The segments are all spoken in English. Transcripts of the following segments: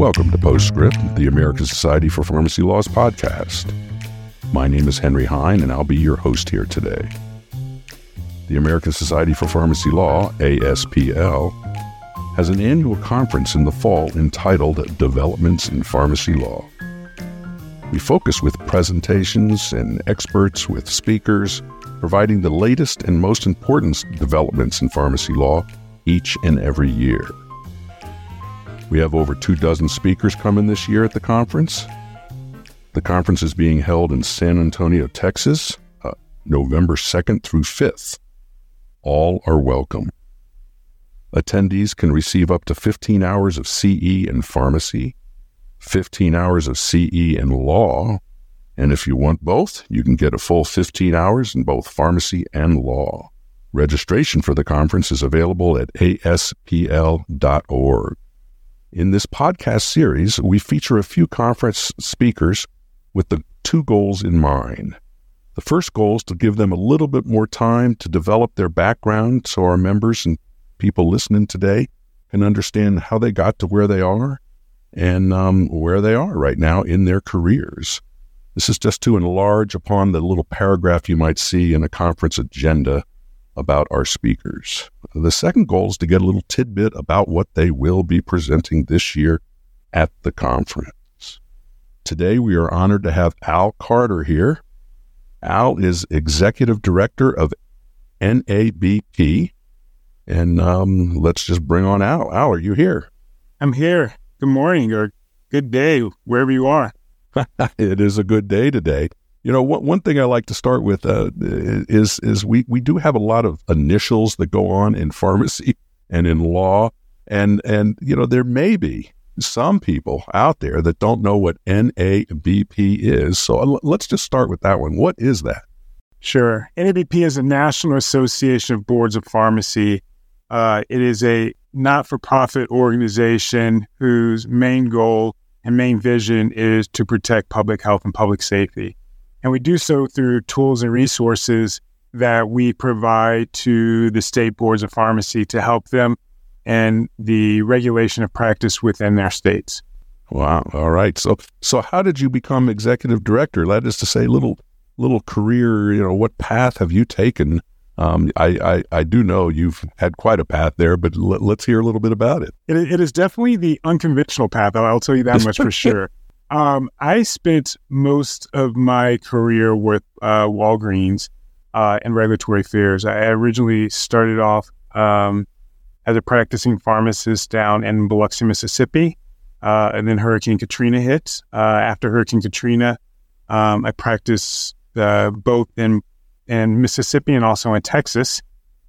Welcome to Post-Scrip, the American Society for Pharmacy Law's podcast. My name is Henry Hine, and I'll be your host here today. The American Society for Pharmacy Law, ASPL, has an annual conference in the fall entitled Developments in Pharmacy Law. We focus with presentations and experts with speakers, providing the latest and most important developments in pharmacy law each and every year. We have over two dozen speakers coming this year at the conference. The conference is being held in San Antonio, Texas, uh, November 2nd through 5th. All are welcome. Attendees can receive up to 15 hours of CE in pharmacy, 15 hours of CE in law, and if you want both, you can get a full 15 hours in both pharmacy and law. Registration for the conference is available at aspl.org. In this podcast series, we feature a few conference speakers with the two goals in mind. The first goal is to give them a little bit more time to develop their background so our members and people listening today can understand how they got to where they are and um, where they are right now in their careers. This is just to enlarge upon the little paragraph you might see in a conference agenda about our speakers. The second goal is to get a little tidbit about what they will be presenting this year at the conference. Today, we are honored to have Al Carter here. Al is Executive Director of NABP. And um, let's just bring on Al. Al, are you here? I'm here. Good morning or good day, wherever you are. it is a good day today. You know, one, one thing I like to start with uh, is is we, we do have a lot of initials that go on in pharmacy and in law, and and you know there may be some people out there that don't know what NABP is. So uh, let's just start with that one. What is that? Sure. NABP is a National Association of Boards of Pharmacy. Uh, it is a not for profit organization whose main goal and main vision is to protect public health and public safety. And we do so through tools and resources that we provide to the state boards of pharmacy to help them and the regulation of practice within their states. Wow. All right. So so how did you become executive director? That is to say, little little career, you know, what path have you taken? Um, I, I, I do know you've had quite a path there, but l- let's hear a little bit about it. it. It is definitely the unconventional path. I'll tell you that much for sure. Um, I spent most of my career with uh, Walgreens uh, regulatory affairs. I originally started off um, as a practicing pharmacist down in Biloxi, Mississippi, uh, and then Hurricane Katrina hit. Uh, after Hurricane Katrina, um, I practiced uh, both in in Mississippi and also in Texas,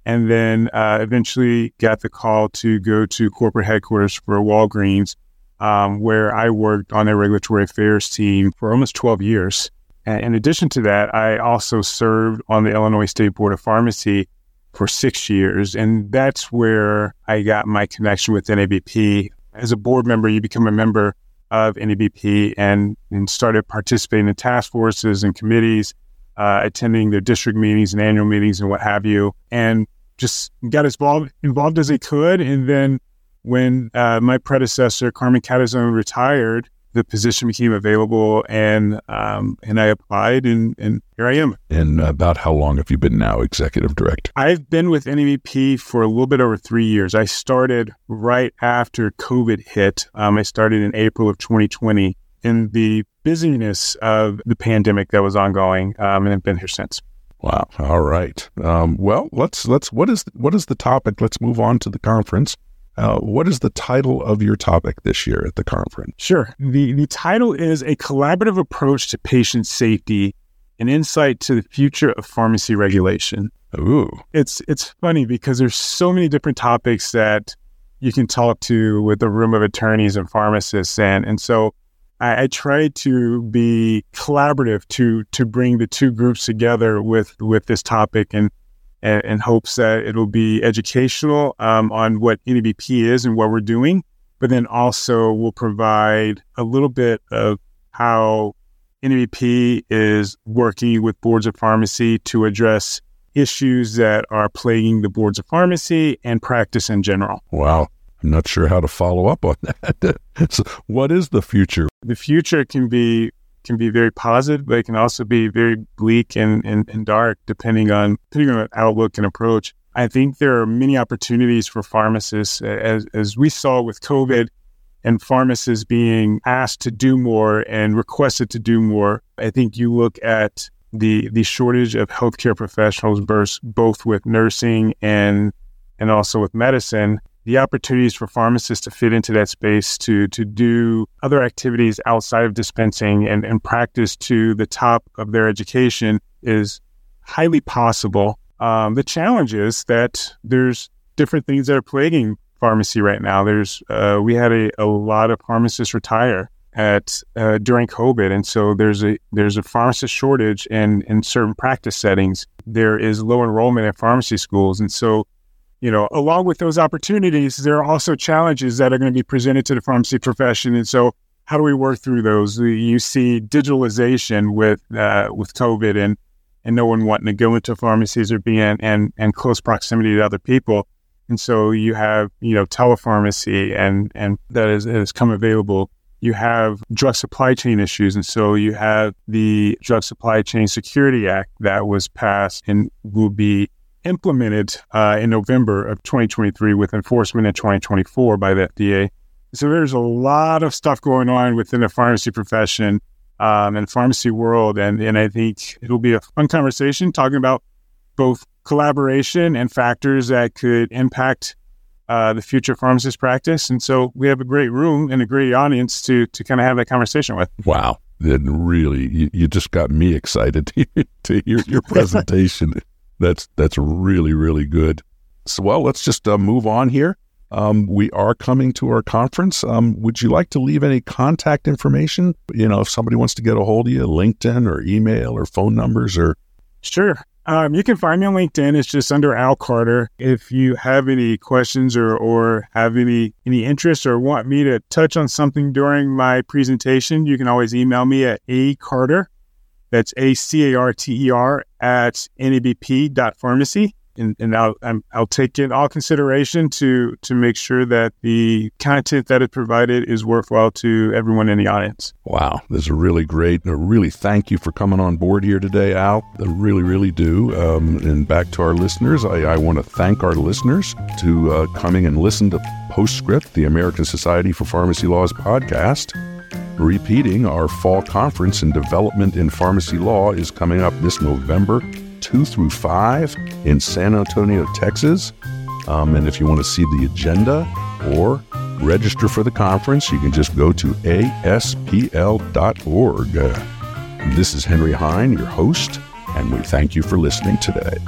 and then uh, eventually got the call to go to corporate headquarters for Walgreens um, where I worked on their regulatory affairs team for almost 12 years. And in addition to that, I also served on the Illinois State Board of Pharmacy for six years. And that's where I got my connection with NABP. As a board member, you become a member of NABP and, and started participating in task forces and committees, uh, attending their district meetings and annual meetings and what have you, and just got as involved, involved as I could. And then when uh, my predecessor, Carmen Catizone, retired, the position became available, and um, and I applied, and, and here I am. And about how long have you been now executive director? I've been with NABP for a little bit over three years. I started right after COVID hit. Um, I started in April of 2020 in the busyness of the pandemic that was ongoing, um, and I've been here since. Wow. All right. Um, well, let's let's what is what is the topic? Let's move on to the conference. Uh, what is the title of your topic this year at the conference? Sure. The, the title is A Collaborative Approach to Patient Safety An Insight to the Future of Pharmacy Regulation. Ooh. It's, it's funny because there's so many different topics that you can talk to with a room of attorneys and pharmacists. And, and so I, I try to be collaborative to, to bring the two groups together with, with this topic. And in hopes that it'll be educational um, on what NABP is and what we're doing, but then also will provide a little bit of how NABP is working with boards of pharmacy to address issues that are plaguing the boards of pharmacy and practice in general. Wow. I'm not sure how to follow up on that. so what is the future? The future can be can be very positive, but it can also be very bleak and, and, and dark depending on depending on outlook and approach. I think there are many opportunities for pharmacists as as we saw with COVID and pharmacists being asked to do more and requested to do more. I think you look at the the shortage of healthcare professionals both with nursing and and also with medicine the opportunities for pharmacists to fit into that space to to do other activities outside of dispensing and, and practice to the top of their education is highly possible. Um, the challenge is that there's different things that are plaguing pharmacy right now. There's uh, we had a, a lot of pharmacists retire at uh, during COVID, and so there's a there's a pharmacist shortage in in certain practice settings. There is low enrollment at pharmacy schools, and so you know, along with those opportunities, there are also challenges that are going to be presented to the pharmacy profession. And so, how do we work through those? You see digitalization with uh, with COVID and and no one wanting to go into pharmacies or be in and, and close proximity to other people. And so you have, you know, telepharmacy and and that is has come available. You have drug supply chain issues. And so you have the Drug Supply Chain Security Act that was passed and will be implemented uh, in November of 2023 with enforcement in 2024 by the FDA. So there's a lot of stuff going on within the pharmacy profession um, and pharmacy world, and and I think it'll be a fun conversation talking about both collaboration and factors that could impact uh, the future pharmacist practice. And so we have a great room and a great audience to to kind of have that conversation with. Wow. Then really, you, you just got me excited to, to hear your presentation. That's that's really really good. So well, let's just uh, move on here. Um, we are coming to our conference. Um, would you like to leave any contact information? You know, if somebody wants to get a hold of you, LinkedIn or email or phone numbers or. Sure. Um, you can find me on LinkedIn. It's just under Al Carter. If you have any questions or, or have any any interest or want me to touch on something during my presentation, you can always email me at a carter that's A C A R T E R at nabp.pharmacy. And, and I'll, i will take in all consideration to to make sure that the content that is provided is worthwhile to everyone in the audience. Wow, this is really great. I really thank you for coming on board here today, Al. I really, really do. Um, and back to our listeners, I, I want to thank our listeners to uh, coming and listen to Post-Scrip, the American Society for Pharmacy Law's podcast. Repeating, our fall conference in development in pharmacy law is coming up this November 2 through 5 in San Antonio, Texas. Um, and if you want to see the agenda or register for the conference, you can just go to aspl.org. This is Henry Hine, your host, and we thank you for listening today.